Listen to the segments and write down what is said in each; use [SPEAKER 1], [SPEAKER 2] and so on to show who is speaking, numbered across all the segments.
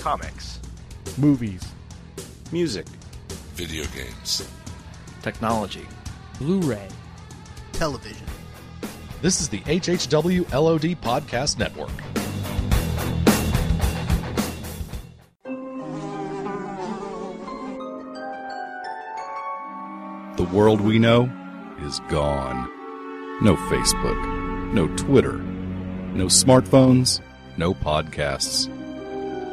[SPEAKER 1] comics,
[SPEAKER 2] movies,
[SPEAKER 3] music,
[SPEAKER 4] video games,
[SPEAKER 5] technology,
[SPEAKER 2] Blu-ray,
[SPEAKER 6] television.
[SPEAKER 7] This is the HHW LOD Podcast Network. The world we know is gone. No Facebook, no Twitter, no smartphones, no podcasts.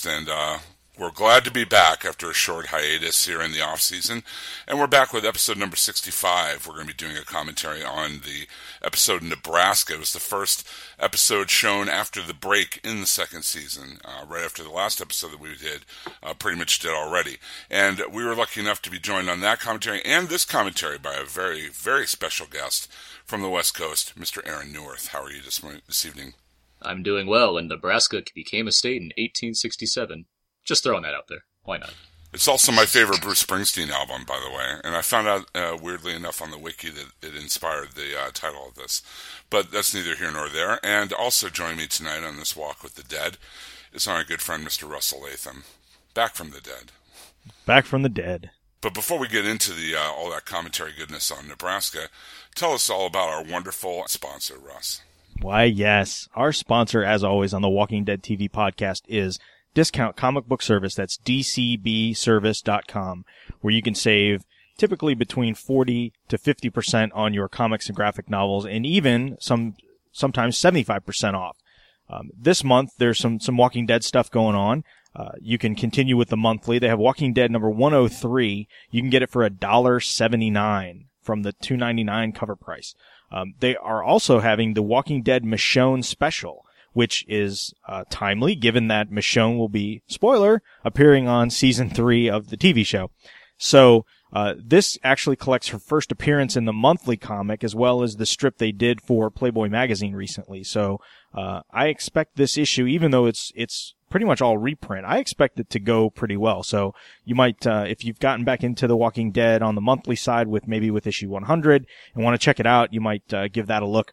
[SPEAKER 4] Podcast. And uh, we're glad to be back after a short hiatus here in the off season. And we're back with episode number 65. We're going to be doing a commentary on the episode Nebraska. It was the first episode shown after the break in the second season, uh, right after the last episode that we did, uh, pretty much did already. And we were lucky enough to be joined on that commentary and this commentary by a very, very special guest from the West Coast, Mr. Aaron Neuwirth. How are you this, morning, this evening?
[SPEAKER 5] I'm doing well, and Nebraska became a state in 1867. Just throwing that out there. Why not?
[SPEAKER 4] It's also my favorite Bruce Springsteen album, by the way, and I found out uh, weirdly enough on the wiki that it inspired the uh, title of this. But that's neither here nor there. And also joining me tonight on this walk with the dead is our good friend Mr. Russell Latham, back from the dead.
[SPEAKER 2] Back from the dead.
[SPEAKER 4] But before we get into the uh, all that commentary goodness on Nebraska, tell us all about our wonderful sponsor, Russ.
[SPEAKER 2] Why, yes. Our sponsor, as always, on the Walking Dead TV podcast is Discount Comic Book Service. That's dcbservice.com, where you can save typically between 40 to 50% on your comics and graphic novels, and even some, sometimes 75% off. Um, this month, there's some, some Walking Dead stuff going on. Uh, you can continue with the monthly. They have Walking Dead number 103. You can get it for a dollar seventy nine from the 299 cover price. Um, they are also having the Walking Dead Michonne special, which is uh, timely given that Michonne will be, spoiler, appearing on season three of the TV show. So, uh, this actually collects her first appearance in the monthly comic as well as the strip they did for Playboy magazine recently. So, uh, I expect this issue, even though it's, it's pretty much all reprint, I expect it to go pretty well. So you might, uh, if you've gotten back into The Walking Dead on the monthly side with maybe with issue 100 and want to check it out, you might, uh, give that a look.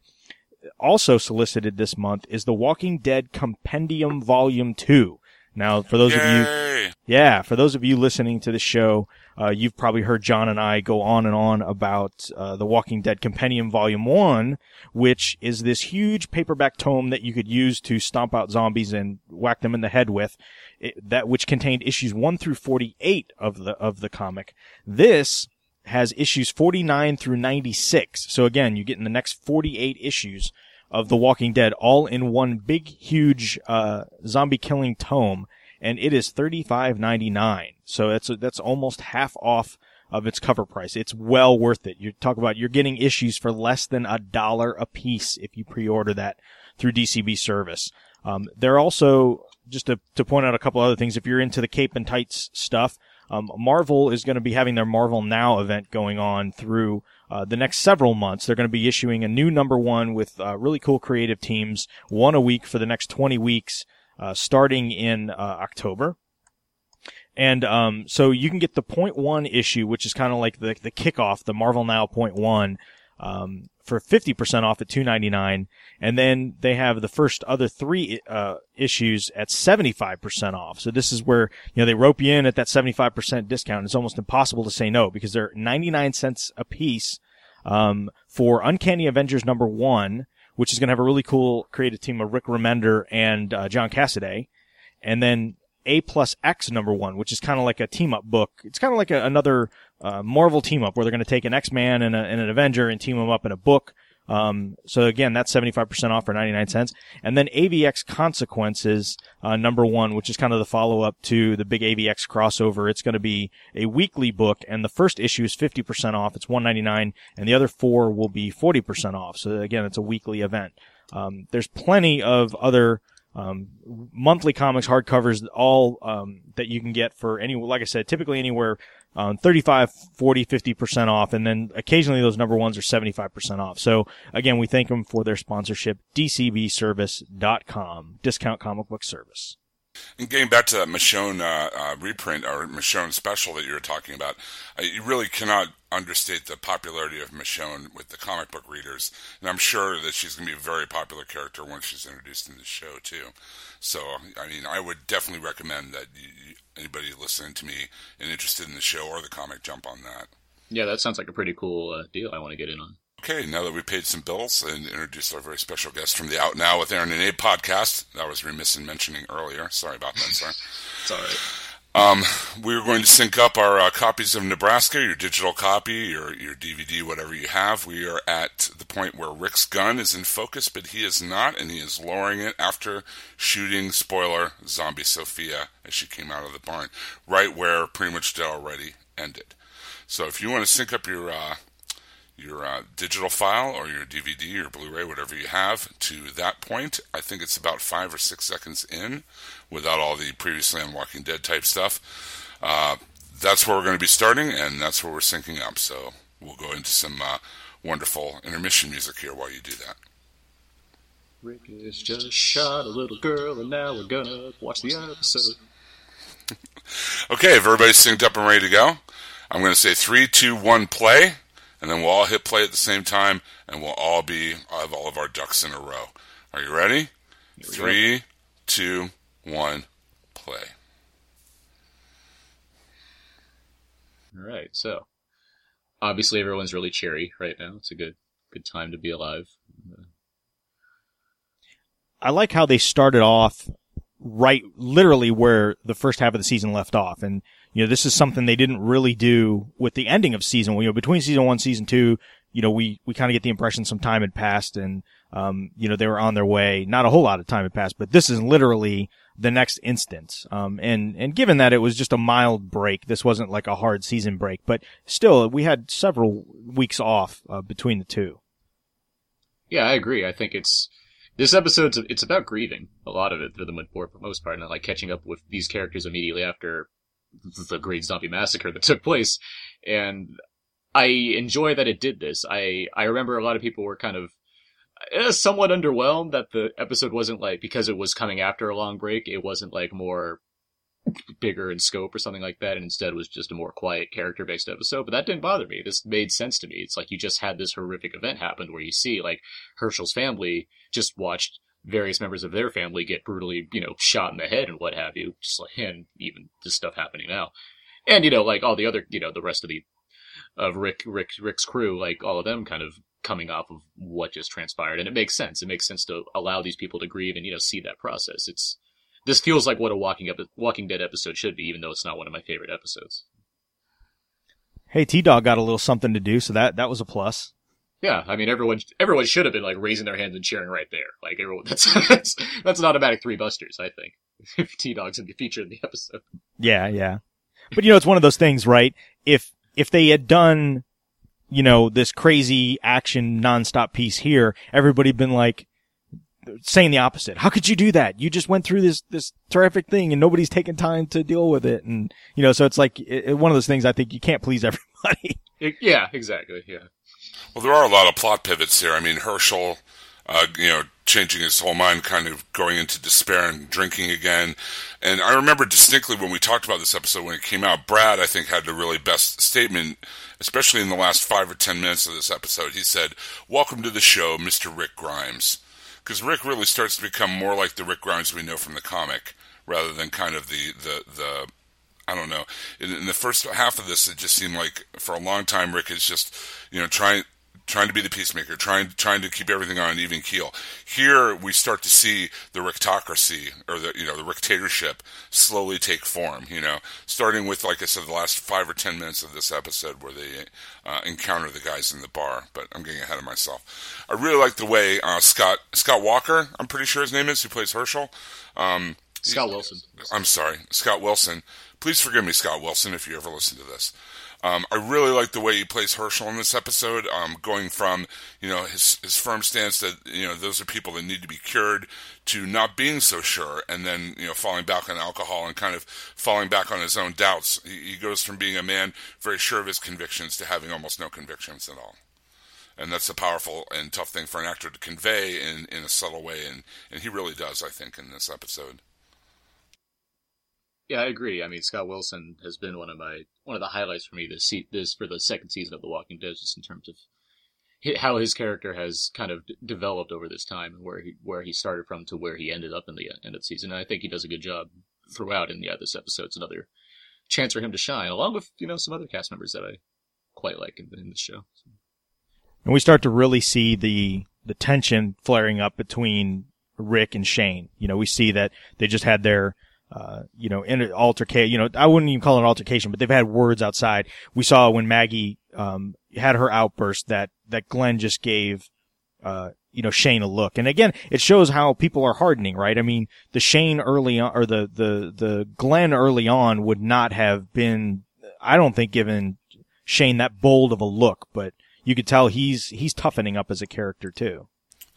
[SPEAKER 2] Also solicited this month is The Walking Dead Compendium Volume 2. Now, for those
[SPEAKER 4] Yay!
[SPEAKER 2] of you, yeah, for those of you listening to the show, uh, you've probably heard John and I go on and on about uh, the Walking Dead Compendium Volume One, which is this huge paperback tome that you could use to stomp out zombies and whack them in the head with. It, that which contained issues one through forty-eight of the of the comic. This has issues forty-nine through ninety-six. So again, you get in the next forty-eight issues of The Walking Dead all in one big, huge uh, zombie killing tome, and it is thirty five ninety nine. So that's that's almost half off of its cover price. It's well worth it. You talk about you're getting issues for less than a dollar a piece if you pre-order that through DCB service. Um, they're also just to to point out a couple other things. If you're into the cape and tights stuff, um, Marvel is going to be having their Marvel Now event going on through uh, the next several months. They're going to be issuing a new number one with uh, really cool creative teams, one a week for the next 20 weeks, uh, starting in uh, October. And um, so you can get the point one issue, which is kind of like the the kickoff, the Marvel Now point one, um, for fifty percent off at two ninety nine, and then they have the first other three uh, issues at seventy five percent off. So this is where you know they rope you in at that seventy five percent discount. It's almost impossible to say no because they're ninety nine cents a piece um, for Uncanny Avengers number one, which is going to have a really cool creative team of Rick Remender and uh, John Cassaday, and then A plus X number one, which is kind of like a team up book. It's kind of like a, another uh, Marvel team up where they're going to take an X Man and, and an Avenger and team them up in a book. Um, so again, that's 75% off for 99 cents. And then AVX Consequences, uh, number one, which is kind of the follow up to the big AVX crossover. It's going to be a weekly book and the first issue is 50% off. It's 199 and the other four will be 40% off. So again, it's a weekly event. Um, there's plenty of other um, monthly comics, hardcovers, all um, that you can get for any, like I said, typically anywhere um, 35, 40, 50% off. And then occasionally those number ones are 75% off. So again, we thank them for their sponsorship, dcbservice.com, discount comic book service.
[SPEAKER 4] And getting back to that Michonne uh, uh, reprint or Michonne special that you were talking about, uh, you really cannot understate the popularity of Michonne with the comic book readers. And I'm sure that she's going to be a very popular character once she's introduced in the show, too. So, I mean, I would definitely recommend that you, anybody listening to me and interested in the show or the comic jump on that.
[SPEAKER 5] Yeah, that sounds like a pretty cool uh, deal I want to get in on.
[SPEAKER 4] Okay, now that we paid some bills and introduced our very special guest from the Out Now with Aaron and Abe podcast, that was remiss in mentioning earlier. Sorry about that, sir.
[SPEAKER 5] it's all right.
[SPEAKER 4] Um, we are going to sync up our uh, copies of Nebraska, your digital copy, your your DVD, whatever you have. We are at the point where Rick's gun is in focus, but he is not, and he is lowering it after shooting spoiler zombie Sophia as she came out of the barn, right where pretty much they already ended. So if you want to sync up your uh, your uh, digital file or your DVD or Blu-ray, whatever you have, to that point. I think it's about five or six seconds in, without all the previously on Walking Dead type stuff. Uh, that's where we're going to be starting, and that's where we're syncing up. So we'll go into some uh, wonderful intermission music here while you do that.
[SPEAKER 5] Rick has just shot a little girl, and now we're gonna watch the episode.
[SPEAKER 4] okay, if everybody's synced up and ready to go, I'm going to say three, two, one, play and then we'll all hit play at the same time, and we'll all be have all of our ducks in a row. Are you ready? Three, two, one, play.
[SPEAKER 5] All right, so obviously everyone's really cheery right now. It's a good good time to be alive.
[SPEAKER 2] I like how they started off right literally where the first half of the season left off and you know, this is something they didn't really do with the ending of season one. You know, between season one, season two, you know, we, we kind of get the impression some time had passed and, um, you know, they were on their way. Not a whole lot of time had passed, but this is literally the next instance. Um, and, and given that it was just a mild break, this wasn't like a hard season break, but still, we had several weeks off, uh, between the two.
[SPEAKER 5] Yeah, I agree. I think it's, this episode's, it's about grieving. A lot of it for the most part, and like catching up with these characters immediately after the great zombie massacre that took place. And I enjoy that it did this. I, I remember a lot of people were kind of uh, somewhat underwhelmed that the episode wasn't like, because it was coming after a long break, it wasn't like more bigger in scope or something like that, and instead was just a more quiet character based episode. But that didn't bother me. This made sense to me. It's like you just had this horrific event happen where you see like Hershel's family just watched various members of their family get brutally, you know, shot in the head and what have you. Just like, and even this stuff happening now. And, you know, like all the other, you know, the rest of the, of Rick, Rick, Rick's crew, like all of them kind of coming off of what just transpired. And it makes sense. It makes sense to allow these people to grieve and, you know, see that process. It's, this feels like what a Walking, Epi- Walking Dead episode should be, even though it's not one of my favorite episodes.
[SPEAKER 2] Hey, T Dog got a little something to do, so that, that was a plus.
[SPEAKER 5] Yeah, I mean everyone everyone should have been like raising their hands and cheering right there. Like everyone, that's that's, that's an automatic three busters. I think if T Dog's be featured in the episode.
[SPEAKER 2] Yeah, yeah, but you know it's one of those things, right? If if they had done, you know, this crazy action nonstop piece here, everybody'd been like saying the opposite. How could you do that? You just went through this this terrific thing and nobody's taking time to deal with it, and you know, so it's like it, one of those things. I think you can't please everybody.
[SPEAKER 5] It, yeah, exactly. Yeah.
[SPEAKER 4] Well, there are a lot of plot pivots here. I mean, Hershel, uh, you know, changing his whole mind, kind of going into despair and drinking again. And I remember distinctly when we talked about this episode when it came out, Brad, I think, had the really best statement, especially in the last five or ten minutes of this episode. He said, Welcome to the show, Mr. Rick Grimes. Because Rick really starts to become more like the Rick Grimes we know from the comic, rather than kind of the, the, the I don't know. In, in the first half of this, it just seemed like for a long time, Rick is just, you know, trying trying to be the peacemaker, trying trying to keep everything on an even keel. Here we start to see the rictocracy or the you know the Rictatorship slowly take form. You know, starting with like I said, the last five or ten minutes of this episode where they uh, encounter the guys in the bar. But I'm getting ahead of myself. I really like the way uh, Scott Scott Walker, I'm pretty sure his name is, who plays Hershel. Um,
[SPEAKER 5] Scott Wilson.
[SPEAKER 4] I'm sorry, Scott Wilson. Please forgive me, Scott Wilson, if you ever listen to this. Um, I really like the way he plays Hershel in this episode, um, going from you know his his firm stance that you know those are people that need to be cured to not being so sure, and then you know falling back on alcohol and kind of falling back on his own doubts. He, he goes from being a man very sure of his convictions to having almost no convictions at all and that's a powerful and tough thing for an actor to convey in, in a subtle way, and, and he really does, I think, in this episode.
[SPEAKER 5] Yeah, I agree. I mean, Scott Wilson has been one of my one of the highlights for me this se- this for the second season of The Walking Dead, just in terms of how his character has kind of d- developed over this time and where he where he started from to where he ended up in the end of the season. And I think he does a good job throughout. And yeah, this episode's another chance for him to shine, along with you know some other cast members that I quite like in, in the show.
[SPEAKER 2] And we start to really see the the tension flaring up between Rick and Shane. You know, we see that they just had their uh, you know, in an altercation, you know, I wouldn't even call it an altercation, but they've had words outside. We saw when Maggie, um, had her outburst that, that Glenn just gave, uh, you know, Shane a look. And again, it shows how people are hardening, right? I mean, the Shane early on, or the, the, the Glenn early on would not have been, I don't think given Shane that bold of a look, but you could tell he's, he's toughening up as a character too.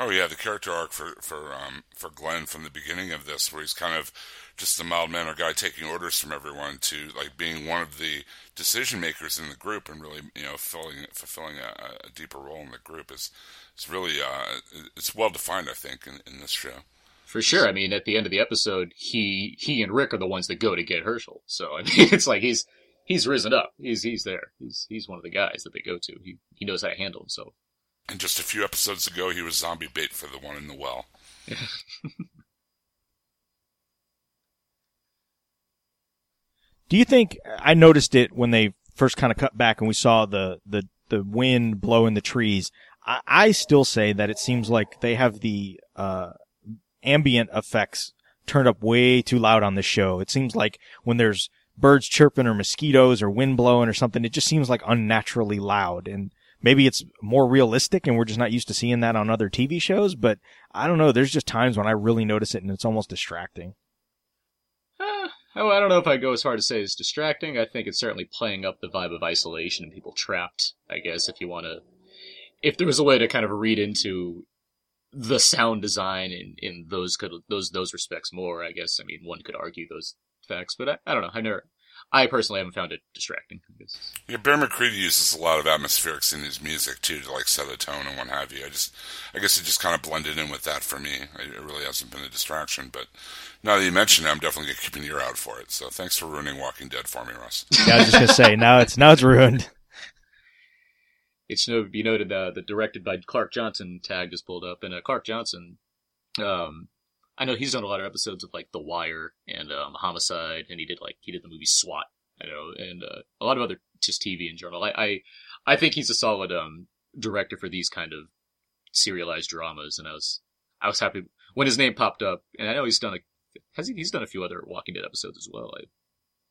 [SPEAKER 4] Oh yeah, the character arc for for um, for Glenn from the beginning of this, where he's kind of just a mild mannered guy taking orders from everyone to like being one of the decision makers in the group and really you know fulfilling fulfilling a, a deeper role in the group is is really uh, it's well defined, I think, in, in this show.
[SPEAKER 5] For sure. I mean, at the end of the episode, he he and Rick are the ones that go to get Hershel. So I mean, it's like he's he's risen up. He's he's there. He's he's one of the guys that they go to. He he knows how to handle himself.
[SPEAKER 4] And just a few episodes ago, he was zombie bait for the one in the well.
[SPEAKER 2] Do you think I noticed it when they first kind of cut back and we saw the the the wind blow in the trees? I, I still say that it seems like they have the uh, ambient effects turned up way too loud on the show. It seems like when there's birds chirping or mosquitoes or wind blowing or something, it just seems like unnaturally loud. And maybe it's more realistic and we're just not used to seeing that on other TV shows, but I don't know. There's just times when I really notice it and it's almost distracting.
[SPEAKER 5] Uh, oh, I don't know if I go as far to say it's distracting. I think it's certainly playing up the vibe of isolation and people trapped, I guess, if you want to. If there was a way to kind of read into the sound design in, in those could those those respects more, I guess. I mean, one could argue those facts, but I, I don't know. I never I personally haven't found it distracting.
[SPEAKER 4] Yeah, Bear McCreary uses a lot of atmospherics in his music too to like set a tone and what have you. I just, I guess it just kind of blended in with that for me. It really hasn't been a distraction, but now that you mention it, I'm definitely gonna keep an ear out for it. So thanks for ruining Walking Dead for me, Russ.
[SPEAKER 2] Yeah, I was just gonna say now it's now it's ruined.
[SPEAKER 5] It should be noted uh, the directed by Clark Johnson tag just pulled up, and uh, Clark Johnson, um, I know he's done a lot of episodes of like The Wire and um, Homicide, and he did like he did the movie SWAT, I know, and uh, a lot of other just TV in general. I, I I think he's a solid um, director for these kind of serialized dramas, and I was I was happy when his name popped up, and I know he's done a has he he's done a few other Walking Dead episodes as well. I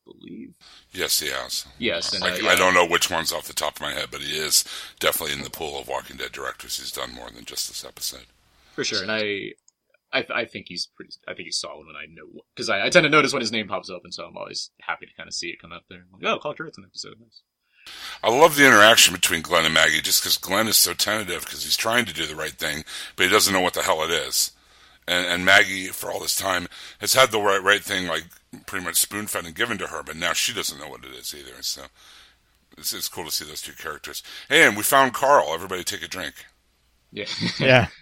[SPEAKER 5] believe.
[SPEAKER 4] Yes, he has.
[SPEAKER 5] Yes, and
[SPEAKER 4] I,
[SPEAKER 5] uh, yeah.
[SPEAKER 4] I don't know which ones off the top of my head, but he is definitely in the pool of Walking Dead directors. He's done more than just this episode.
[SPEAKER 5] for sure. And I, I, I think he's pretty. I think he's solid when I know because I, I tend to notice when his name pops up, and so I'm always happy to kind of see it come up there. I'm like, oh, Clark Johnson episode, nice.
[SPEAKER 4] I love the interaction between Glenn and Maggie just because Glenn is so tentative because he's trying to do the right thing, but he doesn't know what the hell it is. And, and Maggie, for all this time, has had the right right thing like pretty much spoon fed and given to her, but now she doesn't know what it is either. So it's, it's cool to see those two characters. Hey, and we found Carl. Everybody take a drink.
[SPEAKER 5] Yeah,
[SPEAKER 2] Yeah.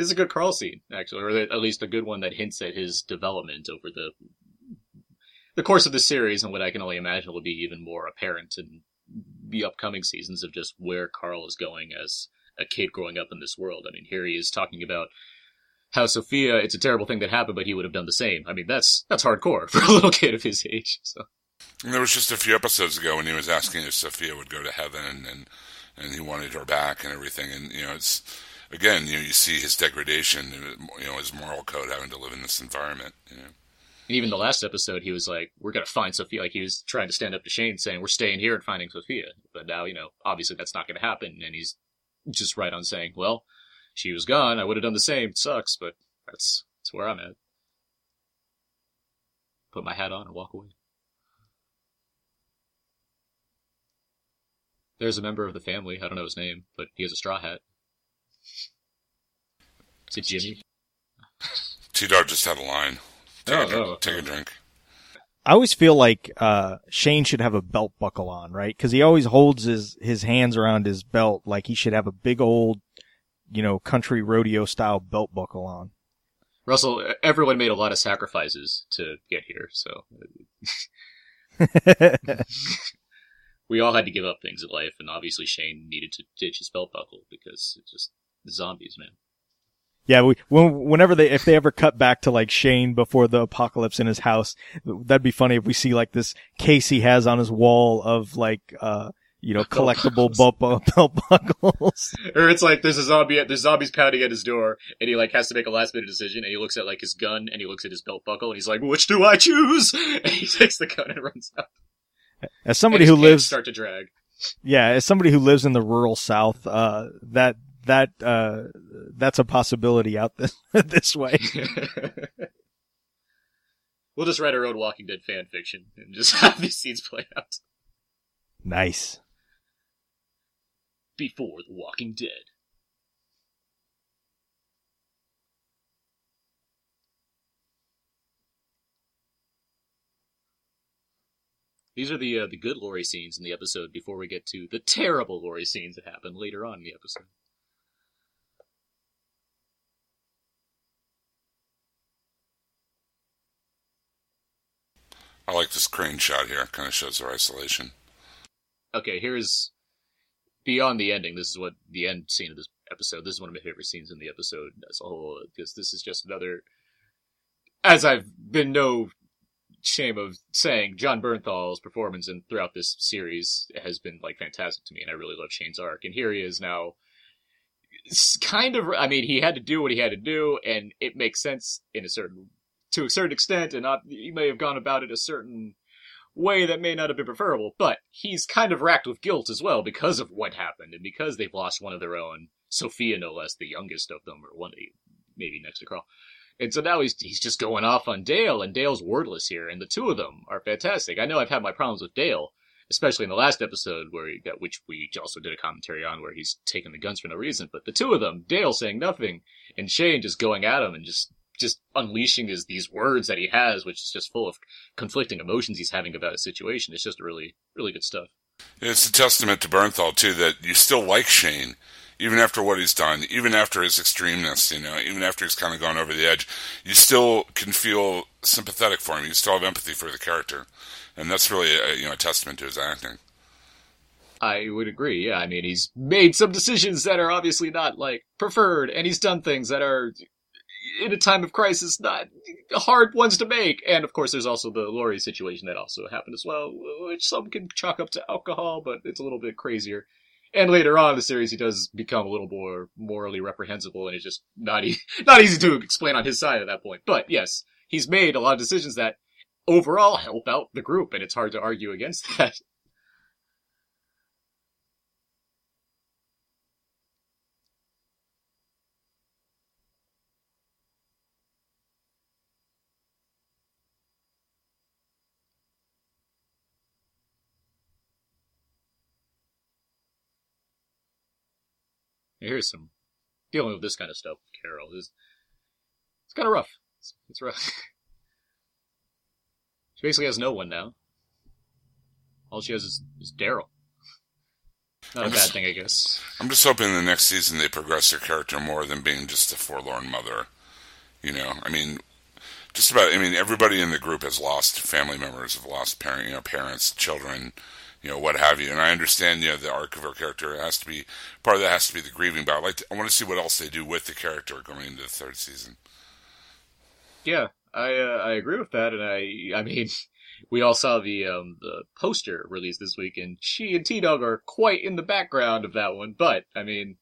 [SPEAKER 5] this is a good Carl scene actually, or at least a good one that hints at his development over the the course of the series, and what I can only imagine will be even more apparent in the upcoming seasons of just where Carl is going as a kid growing up in this world. I mean, here he is talking about how Sophia, it's a terrible thing that happened, but he would have done the same. I mean, that's that's hardcore for a little kid of his age. So
[SPEAKER 4] And there was just a few episodes ago when he was asking if Sophia would go to heaven and, and, and he wanted her back and everything. And, you know, it's, again, you know, you see his degradation, you know, his moral code having to live in this environment, you know.
[SPEAKER 5] And even the last episode, he was like, "We're gonna find Sophia." Like he was trying to stand up to Shane, saying, "We're staying here and finding Sophia." But now, you know, obviously that's not gonna happen, and he's just right on saying, "Well, she was gone. I would have done the same. It sucks, but that's that's where I'm at." Put my hat on and walk away. There's a member of the family. I don't know his name, but he has a straw hat. Is it Jimmy?
[SPEAKER 4] T Dog just had a line. Take,
[SPEAKER 5] Oh,
[SPEAKER 4] a, drink.
[SPEAKER 5] oh,
[SPEAKER 4] Take
[SPEAKER 5] oh.
[SPEAKER 4] a drink.
[SPEAKER 2] I always feel like uh, Shane should have a belt buckle on, right? Because he always holds his his hands around his belt like he should have a big old, you know, country rodeo style belt buckle on.
[SPEAKER 5] Russell, everyone made a lot of sacrifices to get here, so we all had to give up things in life, and obviously Shane needed to ditch his belt buckle because it just the zombies, man.
[SPEAKER 2] Yeah, we, whenever they, if they ever cut back to like Shane before the apocalypse in his house, that'd be funny if we see like this case he has on his wall of like, uh, you know, collectible
[SPEAKER 5] buckles.
[SPEAKER 2] belt, bu- belt buckles.
[SPEAKER 5] Or it's like there's a zombie, there's zombies pounding at his door, and he like has to make a last minute decision, and he looks at like his gun, and he looks at his belt buckle, and he's like, "Which do I choose?" And he takes the gun and runs out.
[SPEAKER 2] As somebody who lives,
[SPEAKER 5] start to drag.
[SPEAKER 2] yeah, as somebody who lives in the rural South, uh, that, that, uh, that's a possibility out this, this way.
[SPEAKER 5] we'll just write our own Walking Dead fan fiction and just have these scenes play out
[SPEAKER 2] Nice.
[SPEAKER 5] before The Walking Dead. These are the uh, the good Lori scenes in the episode before we get to the terrible Lori scenes that happen later on in the episode.
[SPEAKER 4] I like this crane shot here. Kind of shows their isolation.
[SPEAKER 5] okay, here's beyond the ending. This is what the end scene of this episode. This is one of my favorite scenes in the episode as a whole because this is just another. As I've been no shame of saying, Jon Bernthal's performance and throughout this series has been like fantastic to me, and I really love Shane's arc. And here he is now. It's kind of, I mean, he had to do what he had to do, and it makes sense in a certain, to a certain extent, and not, he may have gone about it a certain way that may not have been preferable, but he's kind of racked with guilt as well because of what happened and because they've lost one of their own, Sophia no less, the youngest of them, or one maybe next to Carl. And so now he's he's just going off on Dale, and Dale's wordless here, and the two of them are fantastic. I know I've had my problems with Dale, especially in the last episode where he got, which we also did a commentary on, where he's taking the guns for no reason. But the two of them, Dale saying nothing, and Shane just going at him and just just unleashing his these words that he has, which is just full of conflicting emotions he's having about a situation. It's just really really good stuff.
[SPEAKER 4] It's a testament to Bernthal too that you still like Shane, even after what he's done, even after his extremeness. You know, even after he's kind of gone over the edge, you still can feel sympathetic for him. You still have empathy for the character, and that's really a, you know a testament to his acting.
[SPEAKER 5] I would agree. Yeah, I mean, he's made some decisions that are obviously not like preferred, and he's done things that are in a time of crisis not hard ones to make. And of course, there's also the Lori situation that also happened as well, which some can chalk up to alcohol, but it's a little bit crazier. And later on in the series, he does become a little more morally reprehensible, and it's just not e- not easy to explain on his side at that point. But yes, he's made a lot of decisions that overall help out the group, and it's hard to argue against that. Here's some dealing with this kind of stuff. Carol is it's kind of rough. It's, it's rough. she basically has no one now. All she has is, is Daryl. Not a
[SPEAKER 4] I'm
[SPEAKER 5] bad
[SPEAKER 4] just-
[SPEAKER 5] thing, I guess.
[SPEAKER 4] I'm just hoping in the next season they progress their character more than being just a forlorn mother. You know, I mean, just about. I mean, everybody in the group has lost family members, have lost parent, you know, parents, children, you know, what have you. And I understand, you know, the arc of her character has to be part of that has to be the grieving. But I like, to, I want to see what else they do with the character going into the third season.
[SPEAKER 5] Yeah, I uh, I agree with that, and I I mean, we all saw the um the poster released this week, and she and T Dog are quite in the background of that one. But I mean,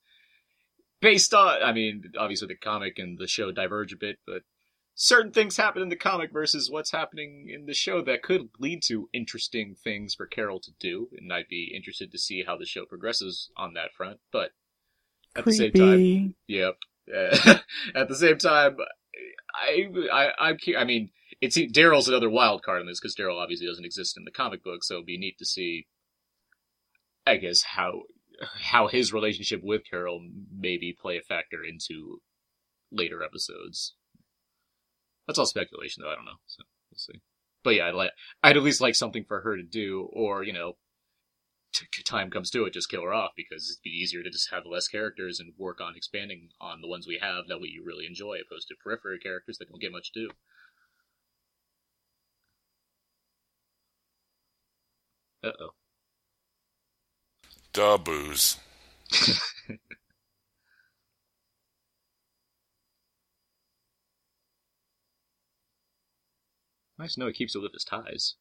[SPEAKER 5] based on I mean, obviously the comic and the show diverge a bit, but certain things happen in the comic versus what's happening in the show that could lead to interesting things for Carol to do, and I'd be interested to see how the show progresses on that front. But at the same time, Yep. At the same time, I, I, I'm, I mean, it's Daryl's another wild card in this because Daryl obviously doesn't exist in the comic book, so it'd be neat to see. I guess how how his relationship with Carol maybe play a factor into later episodes. That's all speculation, though. I don't know. So we'll see. But yeah, I'd like I'd at least like something for her to do, or you know, t- time comes to it, just kill her off because it'd be easier to just have less characters and work on expanding on the ones we have that we really enjoy, opposed to periphery characters that don't get much to do. Uh oh.
[SPEAKER 4] Duh, booze.
[SPEAKER 5] Nice to know he keeps it with his ties.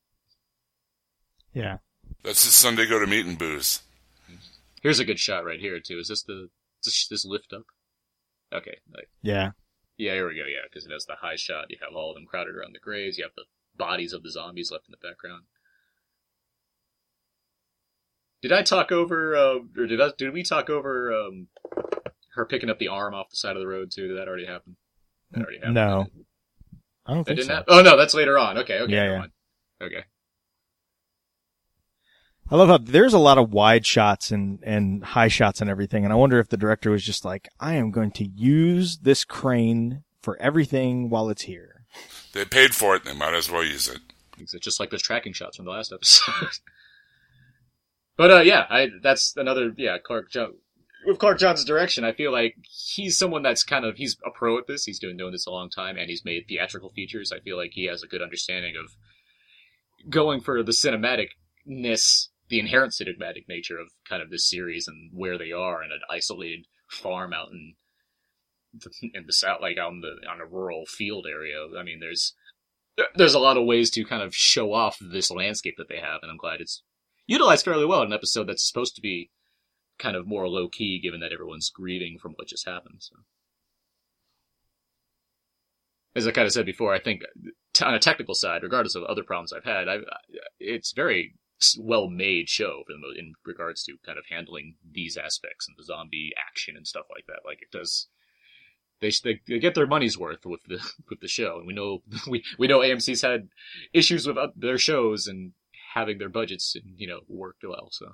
[SPEAKER 2] Yeah.
[SPEAKER 4] That's his Sunday go to meet and booze.
[SPEAKER 5] Here's a good shot right here too. Is this the this, this lift up? Okay, like,
[SPEAKER 2] Yeah.
[SPEAKER 5] yeah, here we go. Yeah, because it has the high shot. You have all of them crowded around the graves. You have the bodies of the zombies left in the background. Did I talk over, uh, or did I, did we talk over um, her picking up the arm off the side of the road too? Did that already happen? That already happened.
[SPEAKER 2] No. I don't think
[SPEAKER 5] didn't
[SPEAKER 2] so.
[SPEAKER 5] happen? Oh no, that's later on. Okay, okay,
[SPEAKER 2] Yeah,
[SPEAKER 5] never
[SPEAKER 2] yeah.
[SPEAKER 5] Okay.
[SPEAKER 2] I love how there's a lot of wide shots and, and high shots and everything. And I wonder if the director was just like, I am going to use this crane for everything while it's here.
[SPEAKER 4] They paid for it, they might as well use it.
[SPEAKER 5] It's just like those tracking shots from the last episode. but uh, yeah, I that's another yeah Clark John with Clark John's direction. I feel like he's someone that's kind of he's a pro at this. He's been doing this a long time, and he's made theatrical features. I feel like he has a good understanding of going for the cinematicness, the inherent cinematic nature of kind of this series and where they are in an isolated farm out in the, in the south, like in the on a rural field area. I mean, there's there's a lot of ways to kind of show off this landscape that they have, and I'm glad it's utilized fairly well in an episode that's supposed to be kind of more low key, given that everyone's grieving from what just happened. So, as I kind of said before, I think t- on a technical side, regardless of other problems I've had, I, it's very well made show for the in regards to kind of handling these aspects and the zombie action and stuff like that. Like it does they, they they get their money's worth with the with the show, and we know we we know AMC's had issues with their shows and having their budgets and you know worked well. So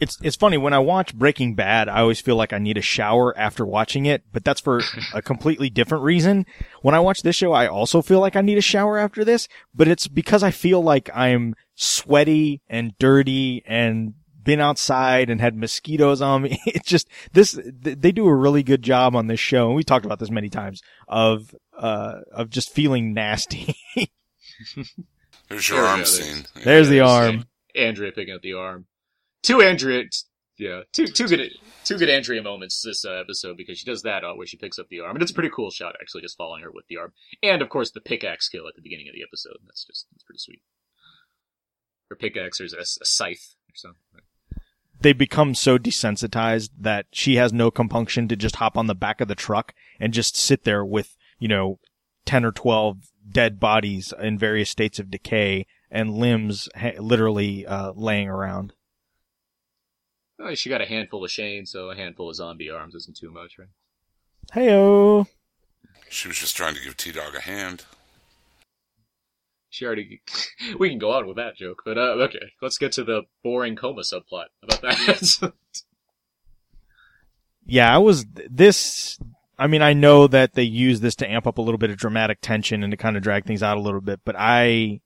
[SPEAKER 2] It's it's funny when I watch Breaking Bad, I always feel like I need a shower after watching it, but that's for a completely different reason. When I watch this show, I also feel like I need a shower after this, but it's because I feel like I'm sweaty and dirty and been outside and had mosquitoes on me. It's just this they do a really good job on this show and we talked about this many times of uh of just feeling nasty.
[SPEAKER 4] There's your
[SPEAKER 5] There we
[SPEAKER 4] arm
[SPEAKER 5] go,
[SPEAKER 4] scene.
[SPEAKER 2] There's the arm.
[SPEAKER 5] Andrea picking up the arm. Two Andrea, yeah, two two good two good Andrea moments this uh, episode because she does that uh, where she picks up the arm, and it's a pretty cool shot actually, just following her with the arm, and of course the pickaxe kill at the beginning of the episode. That's just that's pretty sweet. Her pickaxe or a, a scythe or something.
[SPEAKER 2] they become so desensitized that she has no compunction to just hop on the back of the truck and just sit there with, you know, 10 or 12 dead bodies in various states of decay and limbs ha- literally uh, laying around.
[SPEAKER 5] Oh, she got a handful of Shane, so a handful of zombie arms isn't too much, right?
[SPEAKER 2] Heyo.
[SPEAKER 4] She was just trying to give T Dog a hand.
[SPEAKER 5] She already. we can go on with that joke, but uh, okay, let's get to the boring coma subplot about that.
[SPEAKER 2] Yeah, I was this. I mean, I know that they use this to amp up a little bit of dramatic tension and to kind of drag things out a little bit, but I,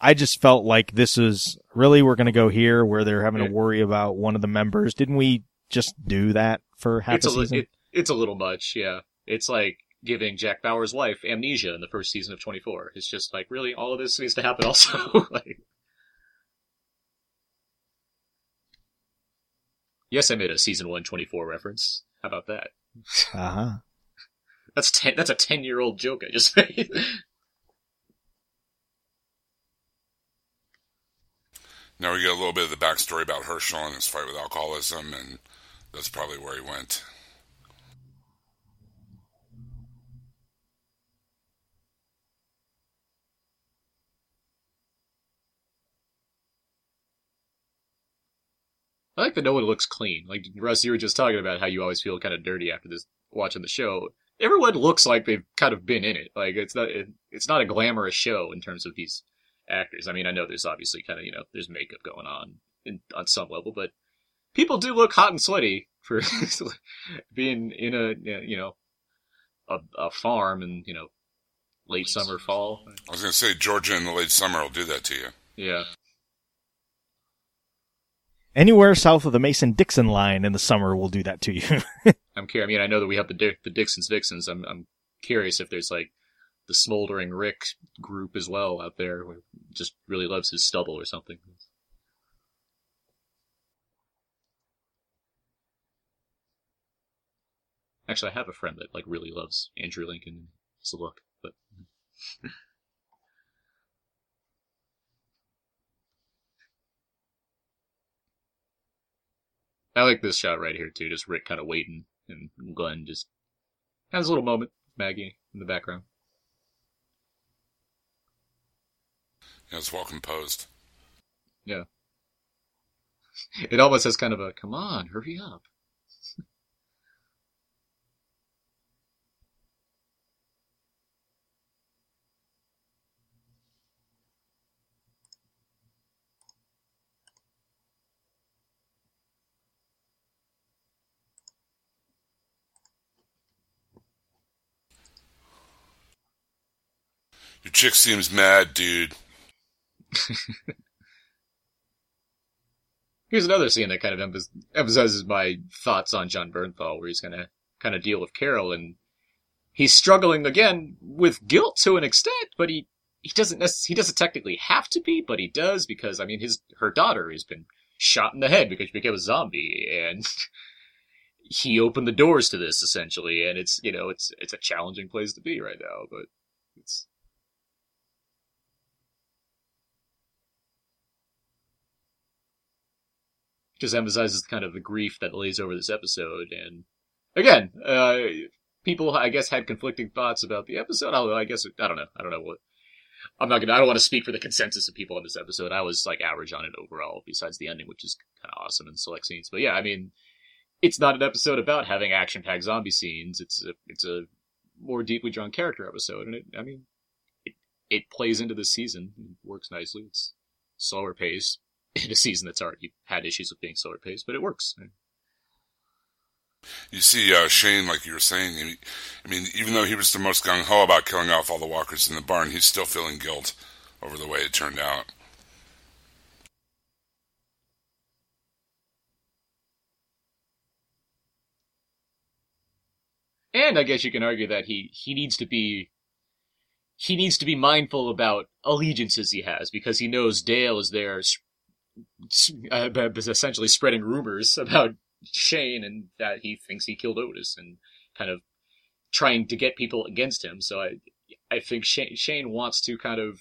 [SPEAKER 2] I just felt like this is really we're going to go here where they're having to worry about one of the members. Didn't we just do that for half
[SPEAKER 5] it's
[SPEAKER 2] a
[SPEAKER 5] li-
[SPEAKER 2] season?
[SPEAKER 5] it, it's a little much, yeah. It's like giving Jack Bauer's wife amnesia in the first season of 24. It's just like, really, all of this needs to happen also. like, yes, I made a season one 24 reference. How about that?
[SPEAKER 2] uh huh.
[SPEAKER 5] That's ten. That's a 10 year old joke I just made.
[SPEAKER 4] Now we get a little bit of the backstory about Hershel and his fight with alcoholism, and that's probably where he went.
[SPEAKER 5] I like that no one looks clean. Like Russ, you were just talking about how you always feel kind of dirty after this watching the show. Everyone looks like they've kind of been in it. Like it's not it, it's not a glamorous show in terms of these actors. I mean, I know there's obviously kind of you know there's makeup going on in, on some level, but people do look hot and sweaty for being in a you know a, a farm and you know late summer fall.
[SPEAKER 4] I was going to say Georgia in the late summer will do that to you.
[SPEAKER 5] Yeah.
[SPEAKER 2] Anywhere south of the Mason Dixon line in the summer will do that to you.
[SPEAKER 5] I'm curious. I mean, I know that we have the Dick, the Dixons Vixens. I'm I'm curious if there's like the smoldering Rick group as well out there, who just really loves his stubble or something. Actually, I have a friend that like really loves Andrew Lincoln and his look, but I like this shot right here too. Just Rick kind of waiting, and Glenn just has a little moment. Maggie in the background.
[SPEAKER 4] It's well composed.
[SPEAKER 5] Yeah. It almost has kind of a come on, hurry up.
[SPEAKER 4] Your chick seems mad, dude.
[SPEAKER 5] Here's another scene that kind of emphasizes my thoughts on Jon Bernthal, where he's going to kind of deal with Carol, and he's struggling again with guilt to an extent, but he he doesn't necess- he doesn't technically have to be, but he does because I mean his her daughter has been shot in the head because she became a zombie, and he opened the doors to this essentially, and it's you know it's it's a challenging place to be right now, but it's just emphasizes kind of the grief that lays over this episode. And again, uh, people, I guess, had conflicting thoughts about the episode. Although I guess, I don't know. I don't know what. I'm not gonna. I don't want to speak for the consensus of people on this episode. I was like average on it overall, besides the ending, which is kind of awesome in select scenes. But yeah, I mean, it's not an episode about having action-packed zombie scenes. It's a, it's a more deeply drawn character episode, and it, I mean, it, it plays into the season. Works nicely. It's slower paced, in a season that's already had issues with being slower paced, but it works.
[SPEAKER 4] You see, uh, Shane, like you were saying, he- I mean, even though he was the most gung ho about killing off all the walkers in the barn, he's still feeling guilt over the way it turned out.
[SPEAKER 5] And I guess you can argue that he he needs to be he needs to be mindful about allegiances he has because he knows Dale is there, uh, b- essentially spreading rumors about Shane and that he thinks he killed Otis and kind of trying to get people against him. So I I think Shane, Shane wants to kind of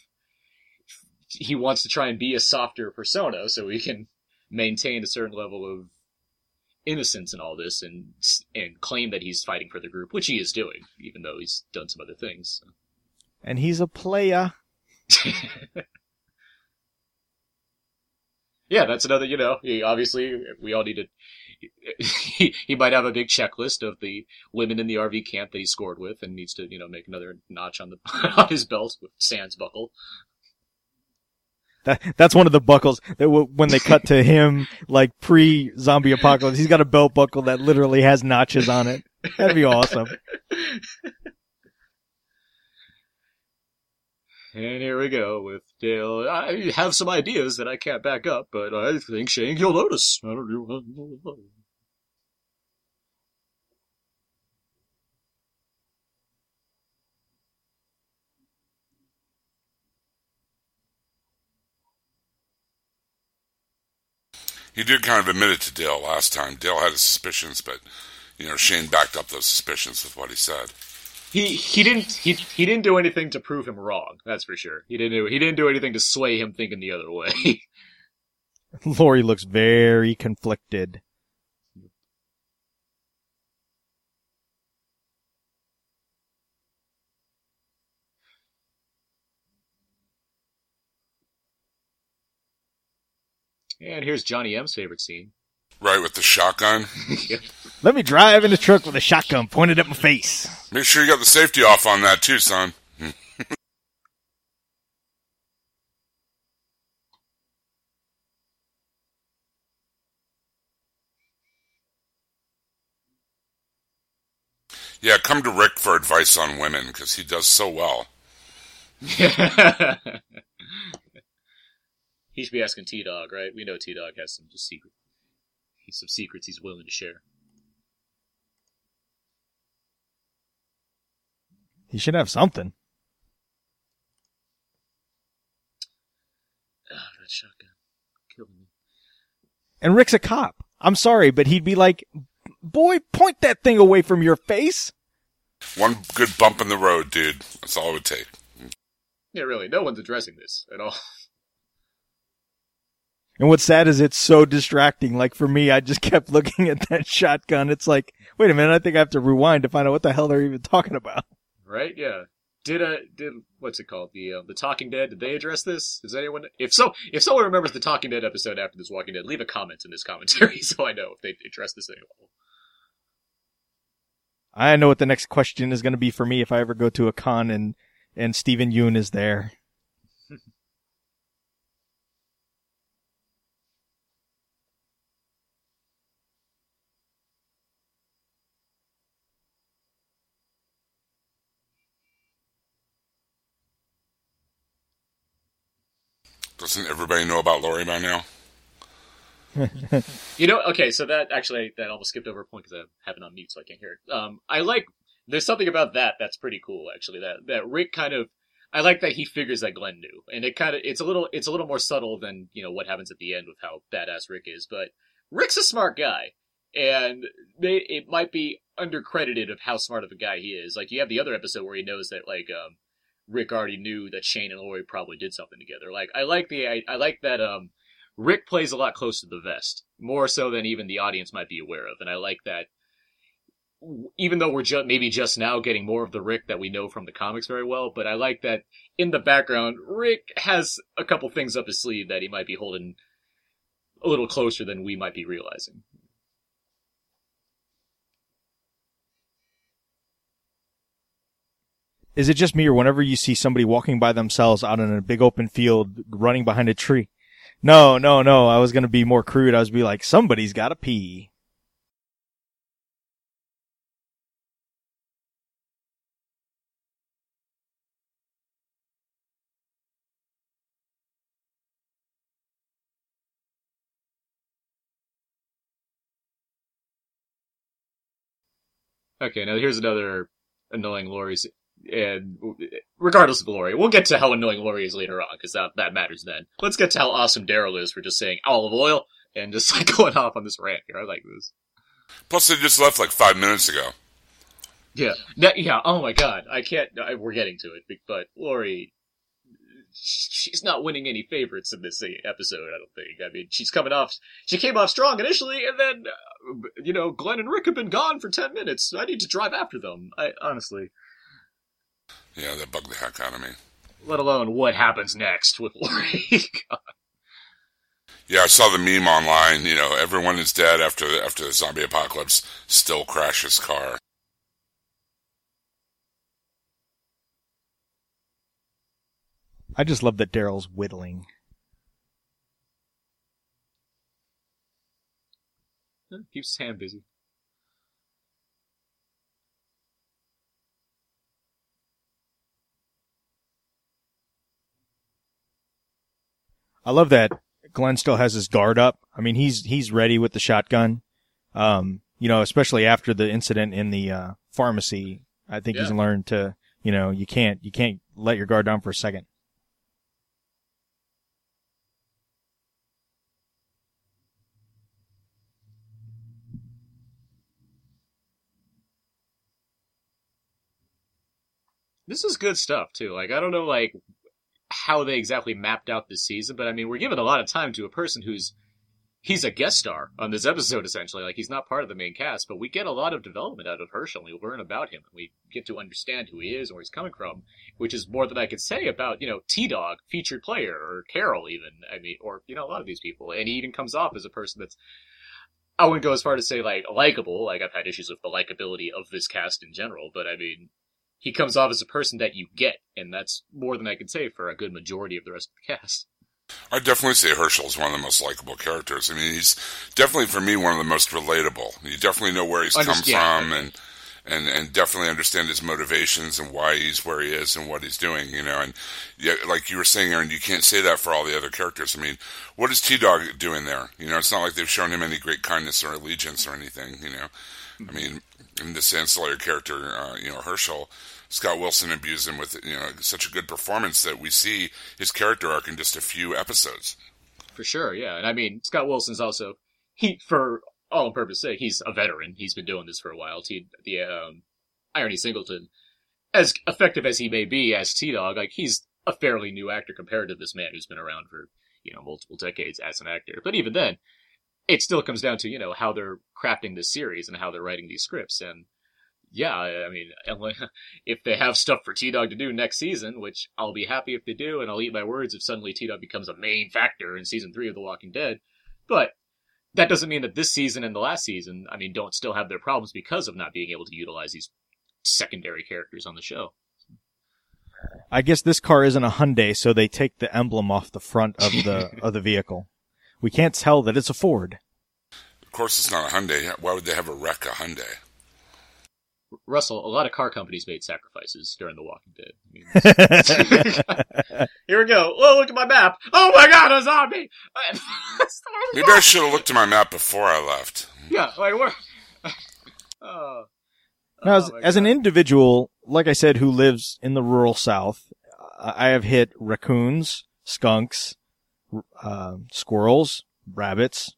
[SPEAKER 5] he wants to try and be a softer persona so he can maintain a certain level of innocence in all this and and claim that he's fighting for the group, which he is doing, even though he's done some other things.
[SPEAKER 2] and he's a playa.
[SPEAKER 5] yeah, that's another. You know, he, obviously we all need to. He, he might have a big checklist of the women in the RV camp that he scored with, and needs to you know make another notch on the on his belt with Sans buckle.
[SPEAKER 2] That, that's one of the buckles that w- when they cut to him, like pre zombie apocalypse, he's got a belt buckle that literally has notches on it. That'd be awesome.
[SPEAKER 5] And here we go with Dale. I have some ideas that I can't back up, but I think Shane you'll notice. I don't know.
[SPEAKER 4] He did kind of admit it to Dale last time. Dale had his suspicions, but you know Shane backed up those suspicions with what he said.
[SPEAKER 5] He he didn't he he didn't do anything to prove him wrong. That's for sure. He didn't do he didn't do anything to sway him thinking the other way.
[SPEAKER 2] Lori looks very conflicted.
[SPEAKER 5] and here's Johnny M's favorite scene.
[SPEAKER 4] Right, with the shotgun?
[SPEAKER 2] Let me drive in the truck with a shotgun pointed at my face.
[SPEAKER 4] Make sure you got the safety off on that, too, son. Yeah, come to Rick for advice on women because he does so well.
[SPEAKER 5] he should be asking T Dog, right? We know T Dog has some just secret some secrets he's willing to share.
[SPEAKER 2] He should have something.
[SPEAKER 5] Ah, that shotgun killing me.
[SPEAKER 2] And Rick's a cop. I'm sorry, but he'd be like, boy, point that thing away from your face.
[SPEAKER 4] One good bump in the road, dude. That's all it would take.
[SPEAKER 5] Yeah, really. No one's addressing this at all.
[SPEAKER 2] And what's sad is it's so distracting. Like for me, I just kept looking at that shotgun. It's like, wait a minute, I think I have to rewind to find out what the hell they're even talking about.
[SPEAKER 5] Right? Yeah. Did uh did what's it called the uh, the Talking Dead? Did they address this? Does anyone? If so, if someone remembers the Talking Dead episode after this Walking Dead, leave a comment in this commentary so I know if they addressed this at all.
[SPEAKER 2] I know what the next question is going to be for me if I ever go to a con and and Steven Yeun is there.
[SPEAKER 4] Doesn't everybody know about Lori by now?
[SPEAKER 5] You know, okay, so that actually that almost skipped over a point because I have it on mute, so I can't hear it. Um, I like there's something about that that's pretty cool, actually. That that Rick kind of, I like that he figures that Glenn knew, and it kind of it's a little it's a little more subtle than you know what happens at the end with how badass Rick is, but Rick's a smart guy, and they it might be undercredited of how smart of a guy he is. Like you have the other episode where he knows that like um, Rick already knew that Shane and Lori probably did something together. Like I like the I, I like that um Rick plays a lot close to the vest, more so than even the audience might be aware of, and I like that. Even though we're just maybe just now getting more of the Rick that we know from the comics very well, but I like that in the background, Rick has a couple things up his sleeve that he might be holding a little closer than we might be realizing.
[SPEAKER 2] Is it just me or whenever you see somebody walking by themselves out in a big open field running behind a tree? No, no, no. I was going to be more crude. I was be like, somebody's got to pee.
[SPEAKER 5] Okay, now here's another annoying Lori's, and regardless of Lori, we'll get to how annoying Lori is later on because that that matters then. Let's get to how awesome Daryl is for just saying olive oil and just like going off on this rant here. I like this.
[SPEAKER 4] Plus, they just left like five minutes ago.
[SPEAKER 5] Yeah, that, yeah. Oh my god, I can't. I, we're getting to it, but Lori, she's not winning any favorites in this episode. I don't think. I mean, she's coming off. She came off strong initially, and then, uh, you know, Glenn and Rick have been gone for ten minutes. I need to drive after them. I honestly,
[SPEAKER 4] Yeah, that bugged the heck out of me.
[SPEAKER 5] let alone what happens next with Lori.
[SPEAKER 4] Yeah, I saw the meme online. You know, everyone is dead after the, after the zombie apocalypse. Still crashes car.
[SPEAKER 2] I just love that Daryl's whittling.
[SPEAKER 5] Keeps his hand busy.
[SPEAKER 2] I love that Glenn still has his guard up. I mean, he's he's ready with the shotgun. Um, you know, especially after the incident in the uh, pharmacy, I think he's learned to, you know, you can't you can't let your guard down for a second.
[SPEAKER 5] This is good stuff too. Like I don't know like how they exactly mapped out this season, but I mean we're giving a lot of time to a person who's he's a guest star on this episode essentially. Like he's not part of the main cast, but we get a lot of development out of Hershel. and We learn about him and we get to understand who he is and where he's coming from, which is more than I could say about, you know, T Dog, featured player, or Carol even. I mean or, you know, a lot of these people. And he even comes off as a person that's I wouldn't go as far to say like likable. Like I've had issues with the likability of this cast in general, but I mean, he comes off as a person that you get, and that's more than I can say for a good majority of the rest of the cast.
[SPEAKER 4] I definitely say Hershel is one of the most likable characters. I mean, he's definitely for me one of the most relatable. You definitely know where he's come from, and and and definitely understand his motivations and why he's where he is and what he's doing. You know, and yeah, like you were saying, Aaron, you can't say that for all the other characters. I mean, what is T Dog doing there? You know, it's not like they've shown him any great kindness or allegiance or anything. You know, I mean, in this ancillary character, uh, you know, Hershel. Scott Wilson imbues him with you know such a good performance that we see his character arc in just a few episodes.
[SPEAKER 5] For sure, yeah. And I mean, Scott Wilson's also he for all in purpose sake, he's a veteran. He's been doing this for a while. T the um, IronE Singleton, as effective as he may be as T Dog, like he's a fairly new actor compared to this man who's been around for you know multiple decades as an actor. But even then, it still comes down to you know how they're crafting this series and how they're writing these scripts and yeah, I mean, if they have stuff for T Dog to do next season, which I'll be happy if they do, and I'll eat my words if suddenly T Dog becomes a main factor in season three of The Walking Dead. But that doesn't mean that this season and the last season, I mean, don't still have their problems because of not being able to utilize these secondary characters on the show.
[SPEAKER 2] I guess this car isn't a Hyundai, so they take the emblem off the front of the of the vehicle. We can't tell that it's a Ford.
[SPEAKER 4] Of course, it's not a Hyundai. Why would they have a wreck a Hyundai?
[SPEAKER 5] Russell, a lot of car companies made sacrifices during The Walking Dead. I mean, Here we go. Oh, look at my map. Oh my god, a zombie!
[SPEAKER 4] Maybe I should have looked at my map before I left.
[SPEAKER 5] Yeah, like where? Oh.
[SPEAKER 2] Now, as,
[SPEAKER 5] Oh
[SPEAKER 2] as an individual, like I said, who lives in the rural South, I have hit raccoons, skunks, uh, squirrels, rabbits,